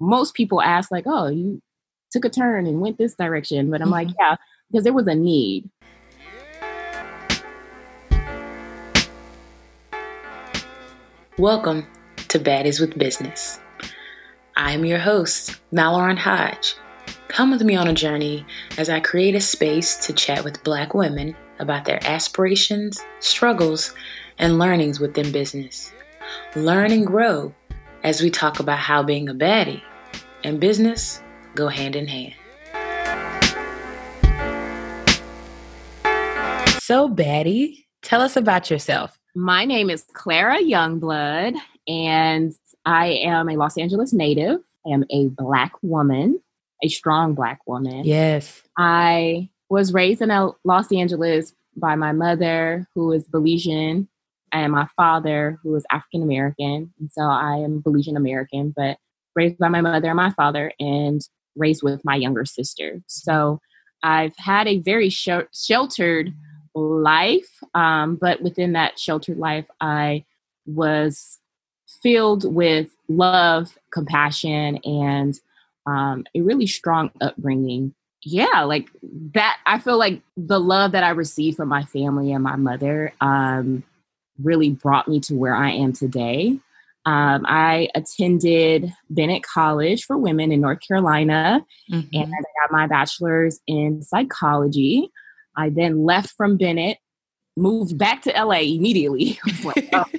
most people ask like, "Oh, you took a turn and went this direction," but I'm mm-hmm. like, "Yeah, because there was a need." Welcome to Baddies with Business. I am your host, Mallory Hodge. Come with me on a journey as I create a space to chat with Black women about their aspirations, struggles, and learnings within business. Learn and grow as we talk about how being a baddie and business go hand in hand. So, baddie, tell us about yourself. My name is Clara Youngblood, and I am a Los Angeles native. I am a Black woman, a strong Black woman. Yes. I was raised in Los Angeles by my mother, who is Belizean, and my father, who is African American. And so I am Belizean American, but raised by my mother and my father, and raised with my younger sister. So I've had a very sh- sheltered life, um, but within that sheltered life, I was filled with love, compassion, and um, a really strong upbringing yeah, like that. I feel like the love that I received from my family and my mother um, really brought me to where I am today. Um, I attended Bennett College for Women in North Carolina, mm-hmm. and I got my bachelor's in psychology. I then left from Bennett, moved back to LA immediately. like, oh,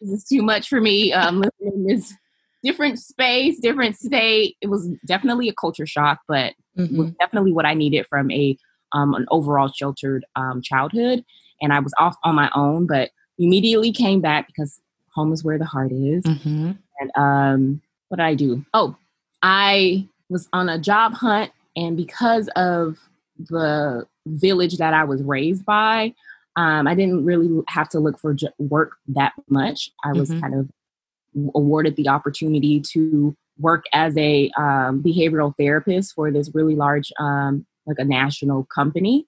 this is too much for me. Um, living in this different space, different state. It was definitely a culture shock, but mm-hmm. was definitely what I needed from a um, an overall sheltered um, childhood. And I was off on my own, but immediately came back because home is where the heart is. Mm-hmm. And um, what did I do? Oh, I was on a job hunt, and because of the village that I was raised by, um, I didn't really have to look for work that much. I was mm-hmm. kind of awarded the opportunity to work as a um, behavioral therapist for this really large, um, like a national company,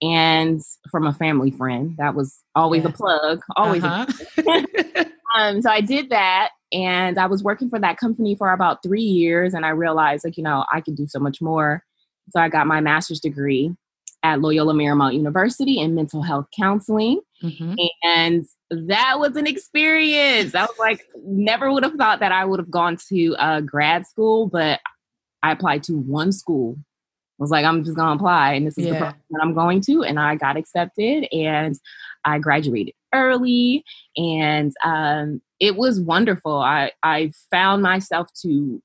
and from a family friend. That was always yeah. a plug, always. Uh-huh. um, so I did that, and I was working for that company for about three years, and I realized, like, you know, I could do so much more. So I got my master's degree at Loyola Marymount University in mental health counseling. Mm-hmm. And that was an experience. I was like, never would have thought that I would have gone to uh, grad school, but I applied to one school. I was like, I'm just gonna apply, and this is yeah. the program that I'm going to, and I got accepted, and I graduated early, and um, it was wonderful. I I found myself to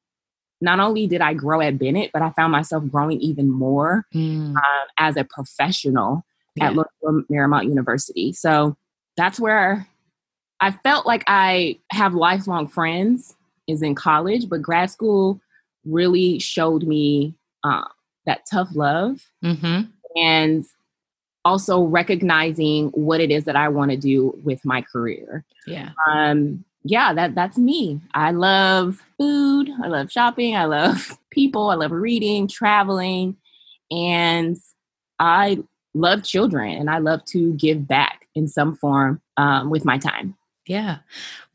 not only did I grow at Bennett, but I found myself growing even more mm. um, as a professional yeah. at Loyola Marymount University. So that's where I felt like I have lifelong friends is in college, but grad school really showed me uh, that tough love mm-hmm. and also recognizing what it is that I want to do with my career. Yeah. Um, yeah, that that's me. I love food. I love shopping. I love people. I love reading, traveling, and I love children. And I love to give back in some form um, with my time. Yeah,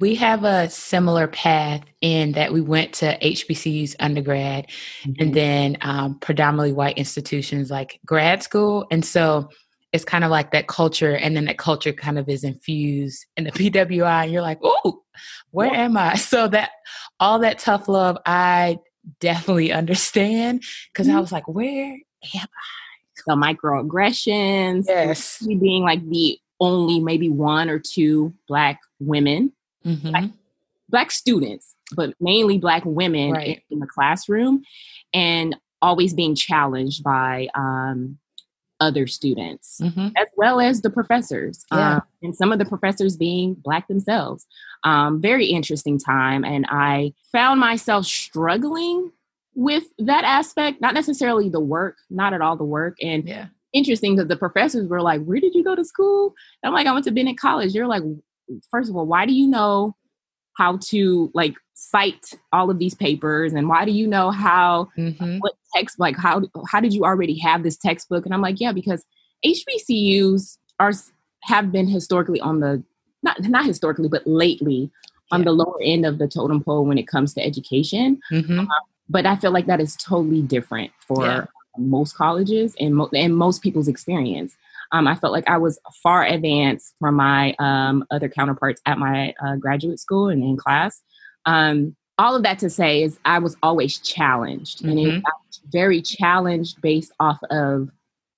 we have a similar path in that we went to HBCU's undergrad mm-hmm. and then um, predominantly white institutions like grad school. And so it's kind of like that culture and then that culture kind of is infused in the pwi and you're like oh where am i so that all that tough love i definitely understand because mm-hmm. i was like where am i the microaggressions yes being like the only maybe one or two black women mm-hmm. black, black, students but mainly black women right. in, in the classroom and always being challenged by um, other students mm-hmm. as well as the professors yeah. um, and some of the professors being black themselves um, very interesting time and i found myself struggling with that aspect not necessarily the work not at all the work and yeah. interesting because the professors were like where did you go to school and i'm like i went to bennett college you're like first of all why do you know how to like cite all of these papers and why do you know how mm-hmm. what text like how how did you already have this textbook and i'm like yeah because hbcus are have been historically on the not not historically but lately on the lower end of the totem pole when it comes to education mm-hmm. uh, but I feel like that is totally different for yeah. most colleges and, mo- and most people's experience. Um, I felt like I was far advanced from my um, other counterparts at my uh, graduate school and in class. Um, all of that to say is I was always challenged, mm-hmm. and it was very challenged based off of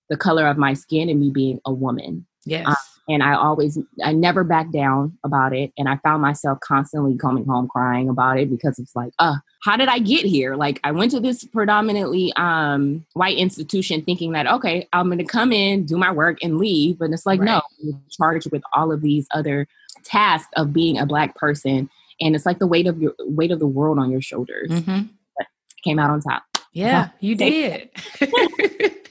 the color of my skin and me being a woman. Yes. Um, and I always, I never backed down about it. And I found myself constantly coming home crying about it because it's like, uh, how did I get here? Like I went to this predominantly um, white institution thinking that, okay, I'm going to come in, do my work and leave. But it's like, right. no, you're charged with all of these other tasks of being a black person. And it's like the weight of your weight of the world on your shoulders. Mm-hmm. Came out on top. Yeah, you did.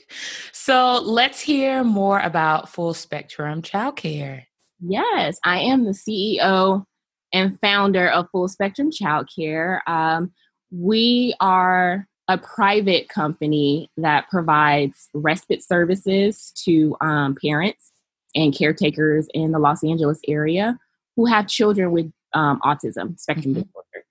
So let's hear more about Full Spectrum Childcare. Yes, I am the CEO and founder of Full Spectrum Childcare. Um, we are a private company that provides respite services to um, parents and caretakers in the Los Angeles area who have children with um, autism spectrum mm-hmm. disorder.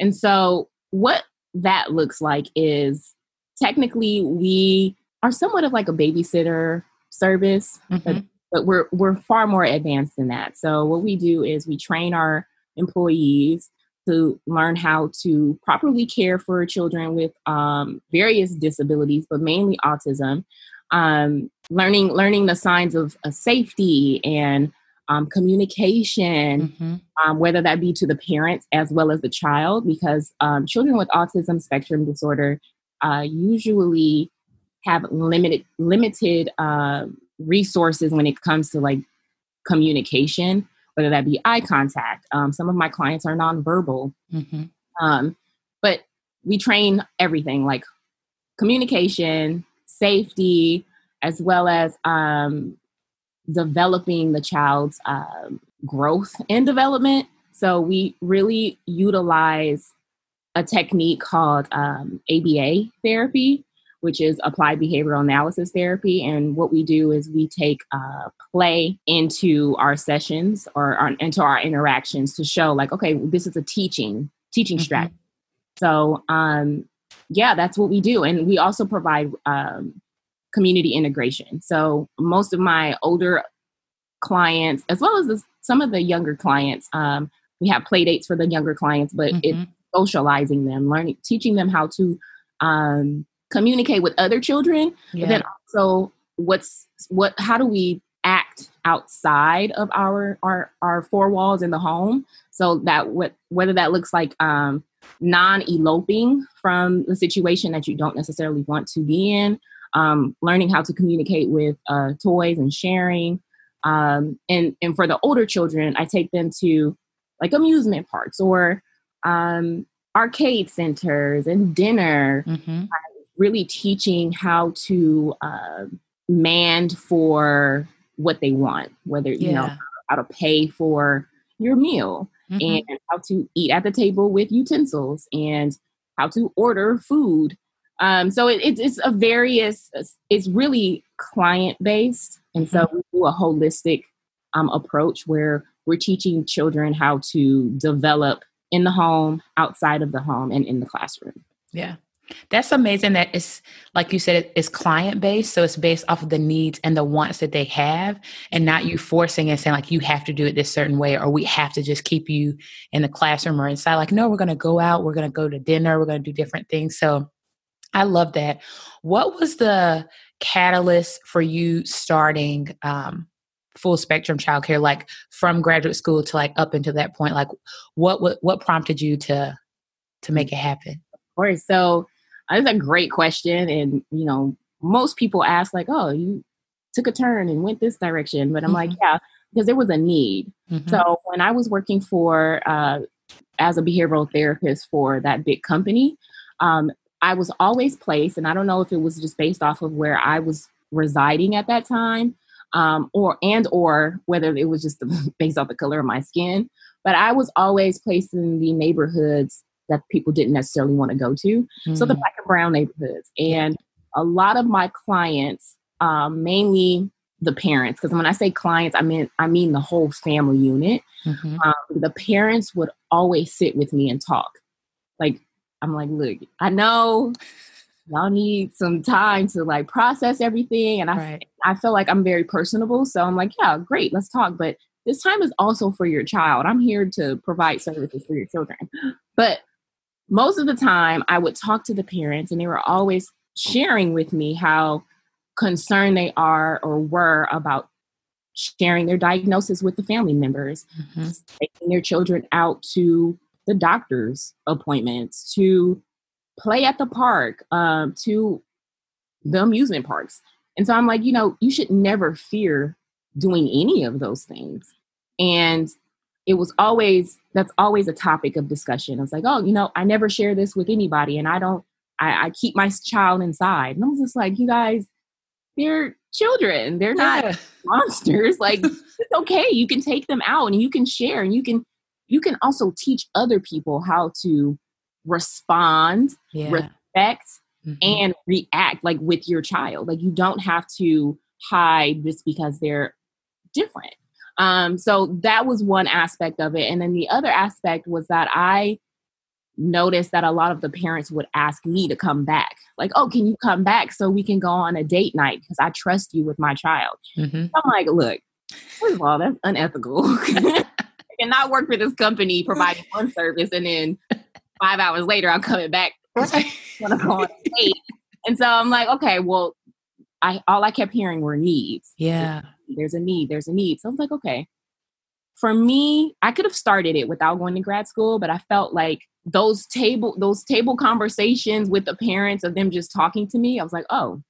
And so, what that looks like is technically we are somewhat of like a babysitter service, mm-hmm. but, but we're we're far more advanced than that. So what we do is we train our employees to learn how to properly care for children with um, various disabilities, but mainly autism. Um, learning learning the signs of, of safety and um, communication, mm-hmm. um, whether that be to the parents as well as the child, because um, children with autism spectrum disorder uh, usually have limited limited uh, resources when it comes to like communication, whether that be eye contact. Um, some of my clients are nonverbal, mm-hmm. um, but we train everything like communication, safety, as well as um, developing the child's um, growth and development. So we really utilize a technique called um, ABA therapy, which is applied behavioral analysis therapy. And what we do is we take uh, play into our sessions or our, into our interactions to show, like, okay, this is a teaching teaching mm-hmm. strategy. So, um, yeah, that's what we do, and we also provide um, community integration. So most of my older clients, as well as the, some of the younger clients, um, we have play dates for the younger clients, but mm-hmm. it's socializing them, learning, teaching them how to um, communicate with other children yeah. but then also what's what how do we act outside of our our our four walls in the home so that what whether that looks like um non-eloping from the situation that you don't necessarily want to be in um, learning how to communicate with uh, toys and sharing um, and and for the older children i take them to like amusement parks or um, arcade centers and dinner mm-hmm really teaching how to uh, mand for what they want, whether, yeah. you know, how to pay for your meal mm-hmm. and how to eat at the table with utensils and how to order food. Um, so it, it, it's a various, it's really client based. And so mm-hmm. we do a holistic um, approach where we're teaching children how to develop in the home, outside of the home, and in the classroom. Yeah. That's amazing that it's like you said, it's client based. So it's based off of the needs and the wants that they have and not you forcing and saying like you have to do it this certain way or we have to just keep you in the classroom or inside. Like, no, we're gonna go out, we're gonna go to dinner, we're gonna do different things. So I love that. What was the catalyst for you starting um, full spectrum childcare, like from graduate school to like up into that point? Like what what what prompted you to to make it happen? Of course. So that's a great question. And, you know, most people ask, like, oh, you took a turn and went this direction. But I'm mm-hmm. like, yeah, because there was a need. Mm-hmm. So when I was working for, uh, as a behavioral therapist for that big company, um, I was always placed, and I don't know if it was just based off of where I was residing at that time, um, or and or whether it was just based off the color of my skin. But I was always placed in the neighborhoods that people didn't necessarily want to go to. Mm-hmm. So the mm. black and brown neighborhoods. And a lot of my clients, um, mainly the parents, because when I say clients, I mean I mean the whole family unit. Mm-hmm. Um, the parents would always sit with me and talk. Like I'm like, look, I know y'all need some time to like process everything. And I, right. I feel like I'm very personable. So I'm like, yeah, great, let's talk. But this time is also for your child. I'm here to provide services for your children. But most of the time, I would talk to the parents, and they were always sharing with me how concerned they are or were about sharing their diagnosis with the family members, mm-hmm. taking their children out to the doctor's appointments, to play at the park, um, to the amusement parks. And so I'm like, you know, you should never fear doing any of those things. And it was always, that's always a topic of discussion. I was like, oh, you know, I never share this with anybody and I don't, I, I keep my child inside. And I was just like, you guys, they're children. They're not yeah. monsters. Like it's okay. You can take them out and you can share and you can you can also teach other people how to respond, yeah. respect, mm-hmm. and react like with your child. Like you don't have to hide just because they're different. Um, so that was one aspect of it. And then the other aspect was that I noticed that a lot of the parents would ask me to come back. Like, oh, can you come back so we can go on a date night? Because I trust you with my child. Mm-hmm. I'm like, look, first of all, that's unethical. I cannot work for this company providing one service and then five hours later I'm coming back. Want to go on date. And so I'm like, okay, well, I all I kept hearing were needs. Yeah. There's a need, there's a need. So I was like, okay. For me, I could have started it without going to grad school, but I felt like those table those table conversations with the parents of them just talking to me, I was like, oh,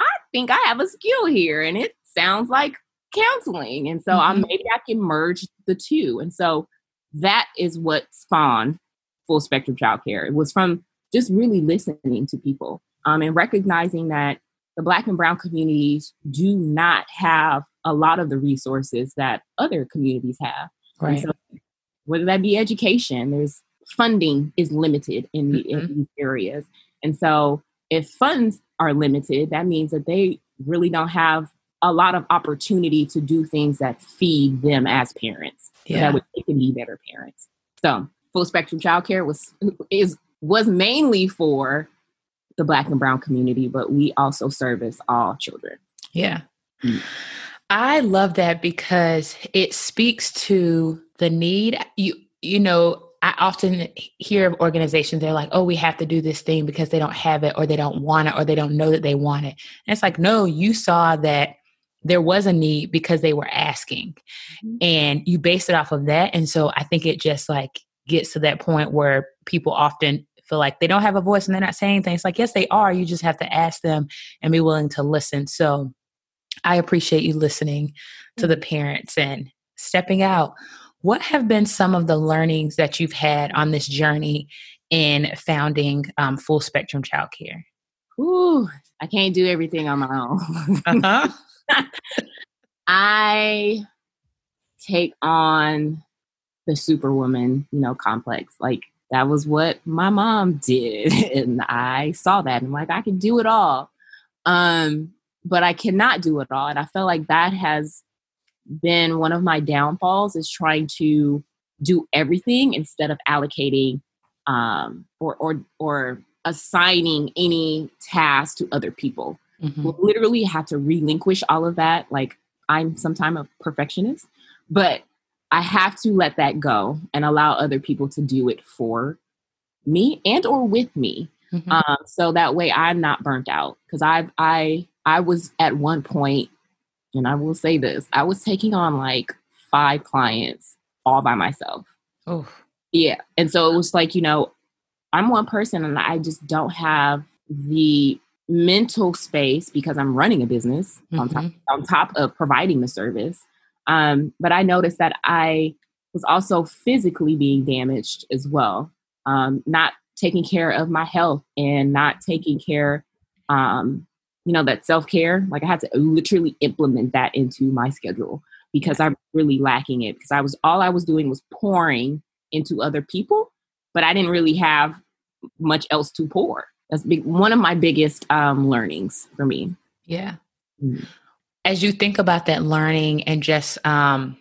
I think I have a skill here, and it sounds like counseling, and so mm-hmm. I maybe I can merge the two, and so that is what spawned full spectrum childcare. It was from just really listening to people um, and recognizing that the Black and Brown communities do not have a lot of the resources that other communities have. Right. So, whether that be education, there's funding is limited in, the, mm-hmm. in these areas. And so if funds are limited, that means that they really don't have a lot of opportunity to do things that feed them as parents. Yeah. So that would they can be better parents. So full spectrum childcare was is was mainly for the black and brown community, but we also service all children. Yeah. Mm-hmm. I love that because it speaks to the need. You you know, I often hear of organizations, they're like, oh, we have to do this thing because they don't have it or they don't want it or they don't know that they want it. And it's like, no, you saw that there was a need because they were asking mm-hmm. and you base it off of that. And so I think it just like gets to that point where people often feel like they don't have a voice and they're not saying things. Like, yes, they are. You just have to ask them and be willing to listen. So I appreciate you listening to the mm-hmm. parents and stepping out what have been some of the learnings that you've had on this journey in founding um, Full Spectrum Childcare? Ooh, I can't do everything on my own. uh-huh. I take on the superwoman, you know, complex. Like that was what my mom did. And I saw that and like I can do it all. Um, but I cannot do it all. And I feel like that has been one of my downfalls is trying to do everything instead of allocating um, or or or assigning any task to other people. Mm-hmm. Literally have to relinquish all of that. Like I'm sometimes a perfectionist, but I have to let that go and allow other people to do it for me and or with me. Mm-hmm. Um, so that way I'm not burnt out because I I I was at one point and I will say this I was taking on like five clients all by myself. Oh. Yeah. And so it was like, you know, I'm one person and I just don't have the mental space because I'm running a business mm-hmm. on, top, mm-hmm. on top of providing the service. Um, but I noticed that I was also physically being damaged as well, um, not taking care of my health and not taking care um, you know, that self care. Like I had to literally implement that into my schedule because I'm really lacking it because I was all I was doing was pouring into other people, but I didn't really have much else to pour. That's big, one of my biggest um, learnings for me. Yeah. Mm-hmm. As you think about that learning and just um,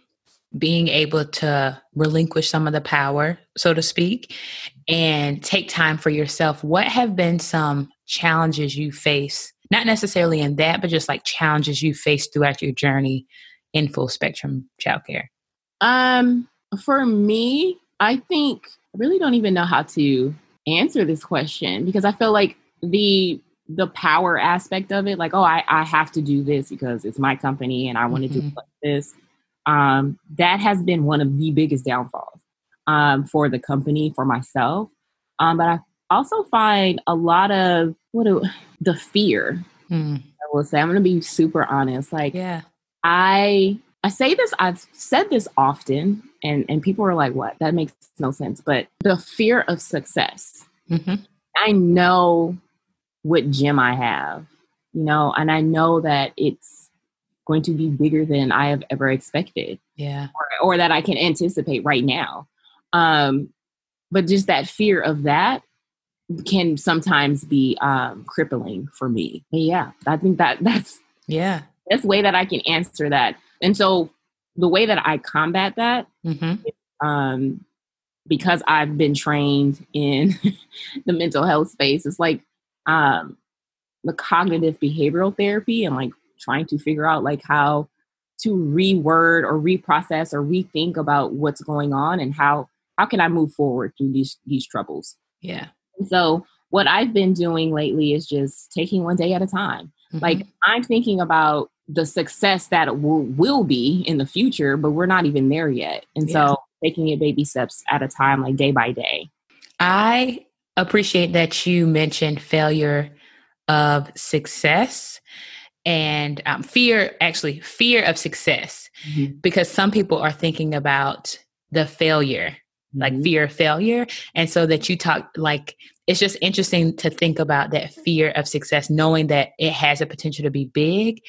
being able to relinquish some of the power, so to speak, and take time for yourself, what have been some challenges you face? Not necessarily in that, but just like challenges you face throughout your journey in full spectrum childcare. Um, for me, I think I really don't even know how to answer this question because I feel like the the power aspect of it, like, oh, I, I have to do this because it's my company and I want to mm-hmm. do this. Um, that has been one of the biggest downfalls um, for the company, for myself. Um, but I also find a lot of what do, the fear. Mm. I will say, I'm going to be super honest. Like, yeah, I I say this, I've said this often, and, and people are like, what? That makes no sense. But the fear of success. Mm-hmm. I know what gym I have, you know, and I know that it's going to be bigger than I have ever expected. Yeah. Or, or that I can anticipate right now. Um, but just that fear of that can sometimes be um, crippling for me. But yeah, I think that that's yeah that's way that I can answer that. And so the way that I combat that, mm-hmm. um, because I've been trained in the mental health space, it's like um, the cognitive behavioral therapy and like trying to figure out like how to reword or reprocess or rethink about what's going on and how how can I move forward through these these troubles. Yeah. And so what I've been doing lately is just taking one day at a time. Mm-hmm. Like I'm thinking about the success that will, will be in the future, but we're not even there yet. And yeah. so taking it baby steps at a time, like day by day. I appreciate that you mentioned failure of success and um, fear, actually, fear of success, mm-hmm. because some people are thinking about the failure, mm-hmm. like fear of failure. And so that you talk, like, it's just interesting to think about that fear of success, knowing that it has a potential to be big,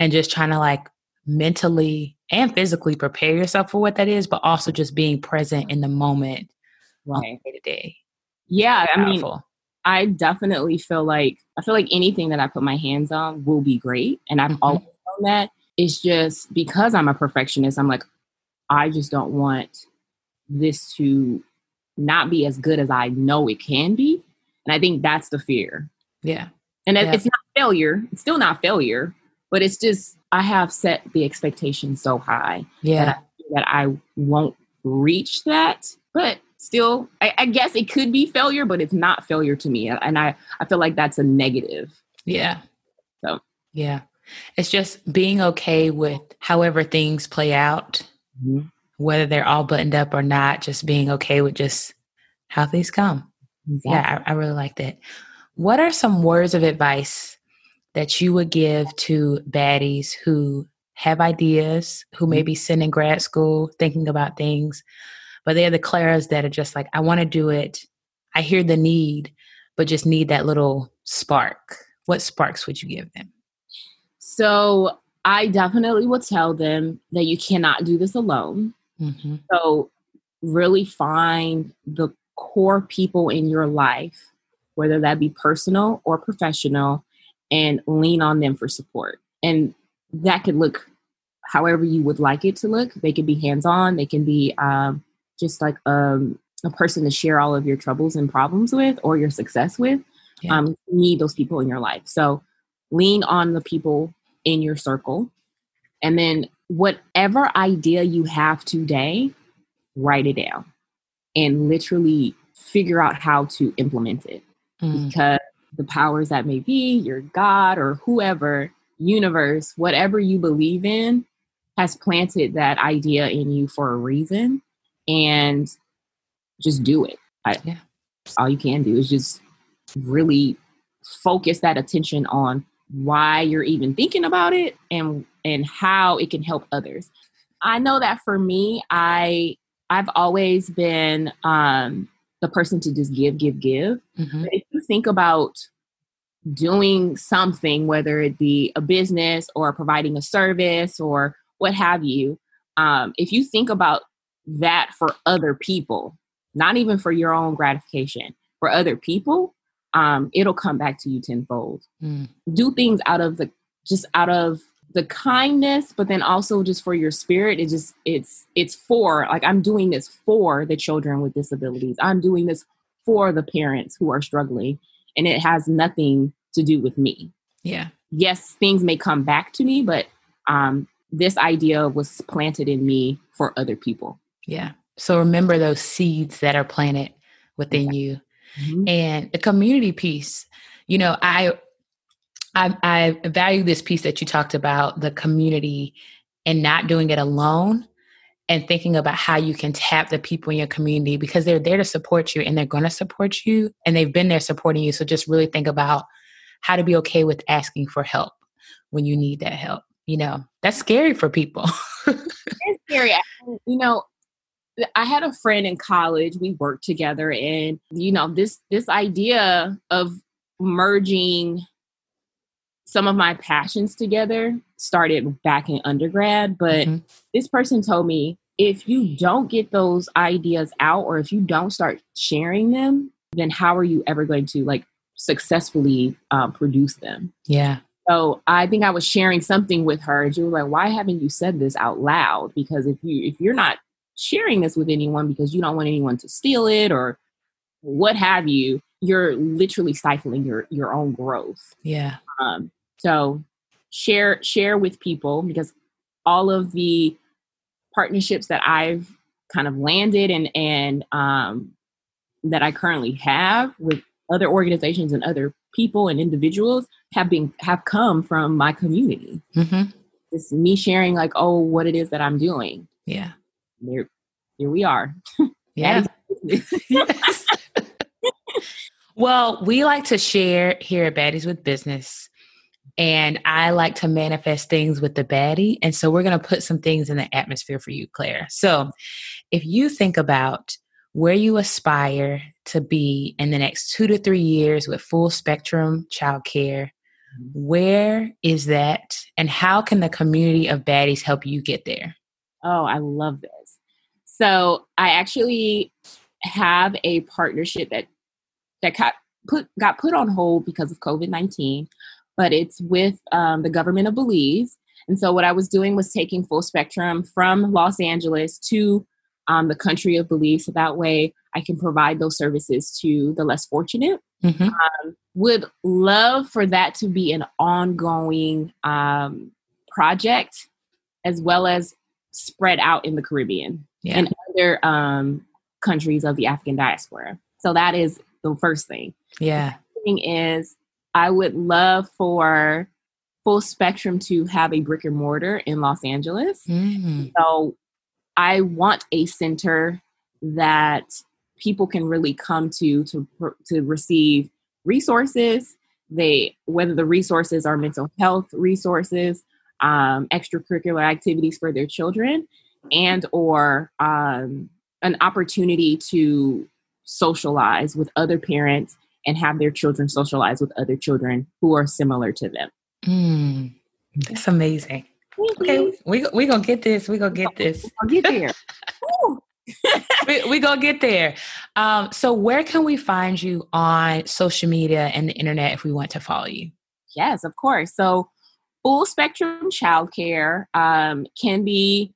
and just trying to like mentally and physically prepare yourself for what that is, but also just being present in the moment right. day to day. Yeah, I mean, I definitely feel like I feel like anything that I put my hands on will be great, and I've mm-hmm. always known that. It's just because I'm a perfectionist. I'm like, I just don't want this to not be as good as I know it can be, and I think that's the fear. Yeah, and yeah. it's not failure. It's still not failure, but it's just I have set the expectation so high yeah. that I, that I won't reach that. But still, I, I, guess it could be failure, but it's not failure to me, and I I feel like that's a negative. Yeah. So yeah, it's just being okay with however things play out, mm-hmm. Whether they're all buttoned up or not. Just being okay with just how things come. Exactly. Yeah, I, I really like that. What are some words of advice that you would give to baddies who have ideas, who may mm-hmm. be sitting in grad school thinking about things, but they're the Claras that are just like, I want to do it. I hear the need, but just need that little spark. What sparks would you give them? So I definitely would tell them that you cannot do this alone. Mm-hmm. So really find the core people in your life, whether that be personal or professional, and lean on them for support. And that could look however you would like it to look. They can be hands on, they can be um, just like um, a person to share all of your troubles and problems with or your success with. Yeah. Um, you need those people in your life. So lean on the people in your circle. And then whatever idea you have today, write it down and literally figure out how to implement it. Mm. Because the powers that may be, your God or whoever, universe, whatever you believe in, has planted that idea in you for a reason. And just do it. I, yeah. All you can do is just really focus that attention on why you're even thinking about it and and how it can help others. I know that for me, I I've always been um the person to just give, give, give. Mm-hmm. if you think about doing something, whether it be a business or providing a service or what have you, um, if you think about that for other people, not even for your own gratification, for other people, um, it'll come back to you tenfold. Mm. Do things out of the just out of the kindness but then also just for your spirit it just it's it's for like i'm doing this for the children with disabilities i'm doing this for the parents who are struggling and it has nothing to do with me. Yeah. Yes, things may come back to me, but um, this idea was planted in me for other people. Yeah. So remember those seeds that are planted within you. Mm-hmm. And the community piece, you know, I, I I value this piece that you talked about, the community and not doing it alone and thinking about how you can tap the people in your community because they're there to support you and they're going to support you and they've been there supporting you. So just really think about how to be okay with asking for help when you need that help. You know, that's scary for people. it's scary. You know, I had a friend in college. We worked together, and you know this this idea of merging some of my passions together started back in undergrad. But mm-hmm. this person told me if you don't get those ideas out, or if you don't start sharing them, then how are you ever going to like successfully um, produce them? Yeah. So I think I was sharing something with her. And she was like, "Why haven't you said this out loud? Because if you if you're not sharing this with anyone because you don't want anyone to steal it or what have you, you're literally stifling your your own growth. Yeah. Um, so share share with people because all of the partnerships that I've kind of landed and and um, that I currently have with other organizations and other people and individuals have been have come from my community. Mm-hmm. It's me sharing like, oh, what it is that I'm doing. Yeah here, here we are. Yeah. yes. well, we like to share here at Baddies with Business. And I like to manifest things with the baddie. And so we're going to put some things in the atmosphere for you, Claire. So if you think about where you aspire to be in the next two to three years with full spectrum childcare, mm-hmm. where is that? And how can the community of baddies help you get there? Oh, I love this. So I actually have a partnership that that got put got put on hold because of COVID nineteen, but it's with um, the government of Belize. And so what I was doing was taking full spectrum from Los Angeles to um, the country of Belize, so that way I can provide those services to the less fortunate. Mm-hmm. Um, would love for that to be an ongoing um, project, as well as spread out in the Caribbean yeah. and other um, countries of the African diaspora. So that is the first thing. Yeah. The thing is, I would love for Full Spectrum to have a brick and mortar in Los Angeles. Mm-hmm. So I want a center that people can really come to to to receive resources. They whether the resources are mental health resources, um, extracurricular activities for their children, and or um, an opportunity to socialize with other parents and have their children socialize with other children who are similar to them. Mm, that's amazing. Okay, we we gonna get this. we're gonna get this. I'll get there. we we gonna get there. Um, so where can we find you on social media and the internet if we want to follow you? Yes, of course. So full spectrum childcare um, can be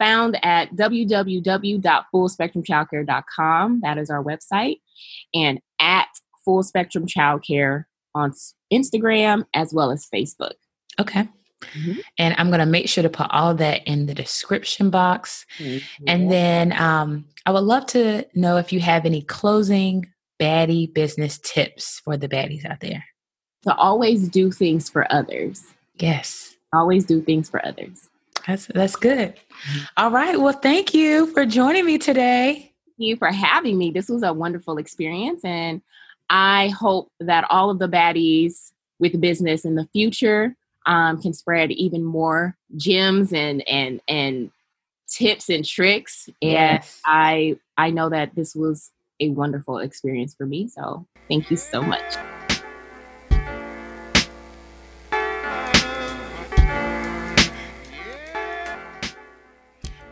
found at www.fullspectrumchildcare.com. That is our website. And at Full Spectrum Childcare on Instagram as well as Facebook. Okay. Mm-hmm. And I'm going to make sure to put all that in the description box. Mm-hmm. And then um, I would love to know if you have any closing baddie business tips for the baddies out there. To always do things for others. Yes. Always do things for others. That's that's good. All right. Well, thank you for joining me today. Thank you for having me. This was a wonderful experience and I hope that all of the baddies with business in the future um, can spread even more gems and and and tips and tricks. And yes. I I know that this was a wonderful experience for me. So thank you so much.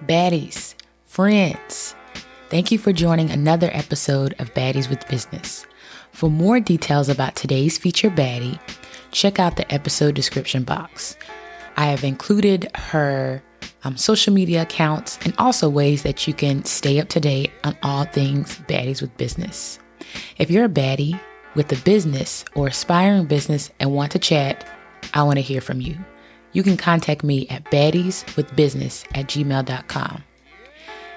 Baddies, friends. Thank you for joining another episode of Baddies with Business. For more details about today's feature baddie, check out the episode description box. I have included her um, social media accounts and also ways that you can stay up to date on all things Baddies with Business. If you're a baddie with a business or aspiring business and want to chat, I want to hear from you. You can contact me at baddieswithbusiness at gmail.com.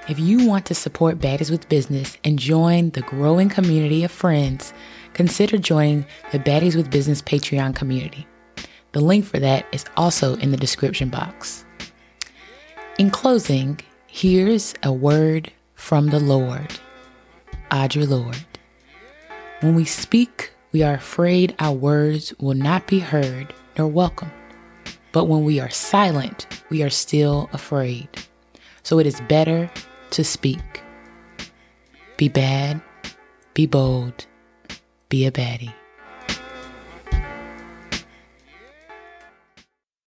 If you want to support Baddies with Business and join the growing community of friends, consider joining the Baddies with Business Patreon community. The link for that is also in the description box. In closing, here's a word from the Lord. Audre Lorde. When we speak, we are afraid our words will not be heard nor welcomed. But when we are silent, we are still afraid. So it is better to speak. Be bad, be bold, be a baddie.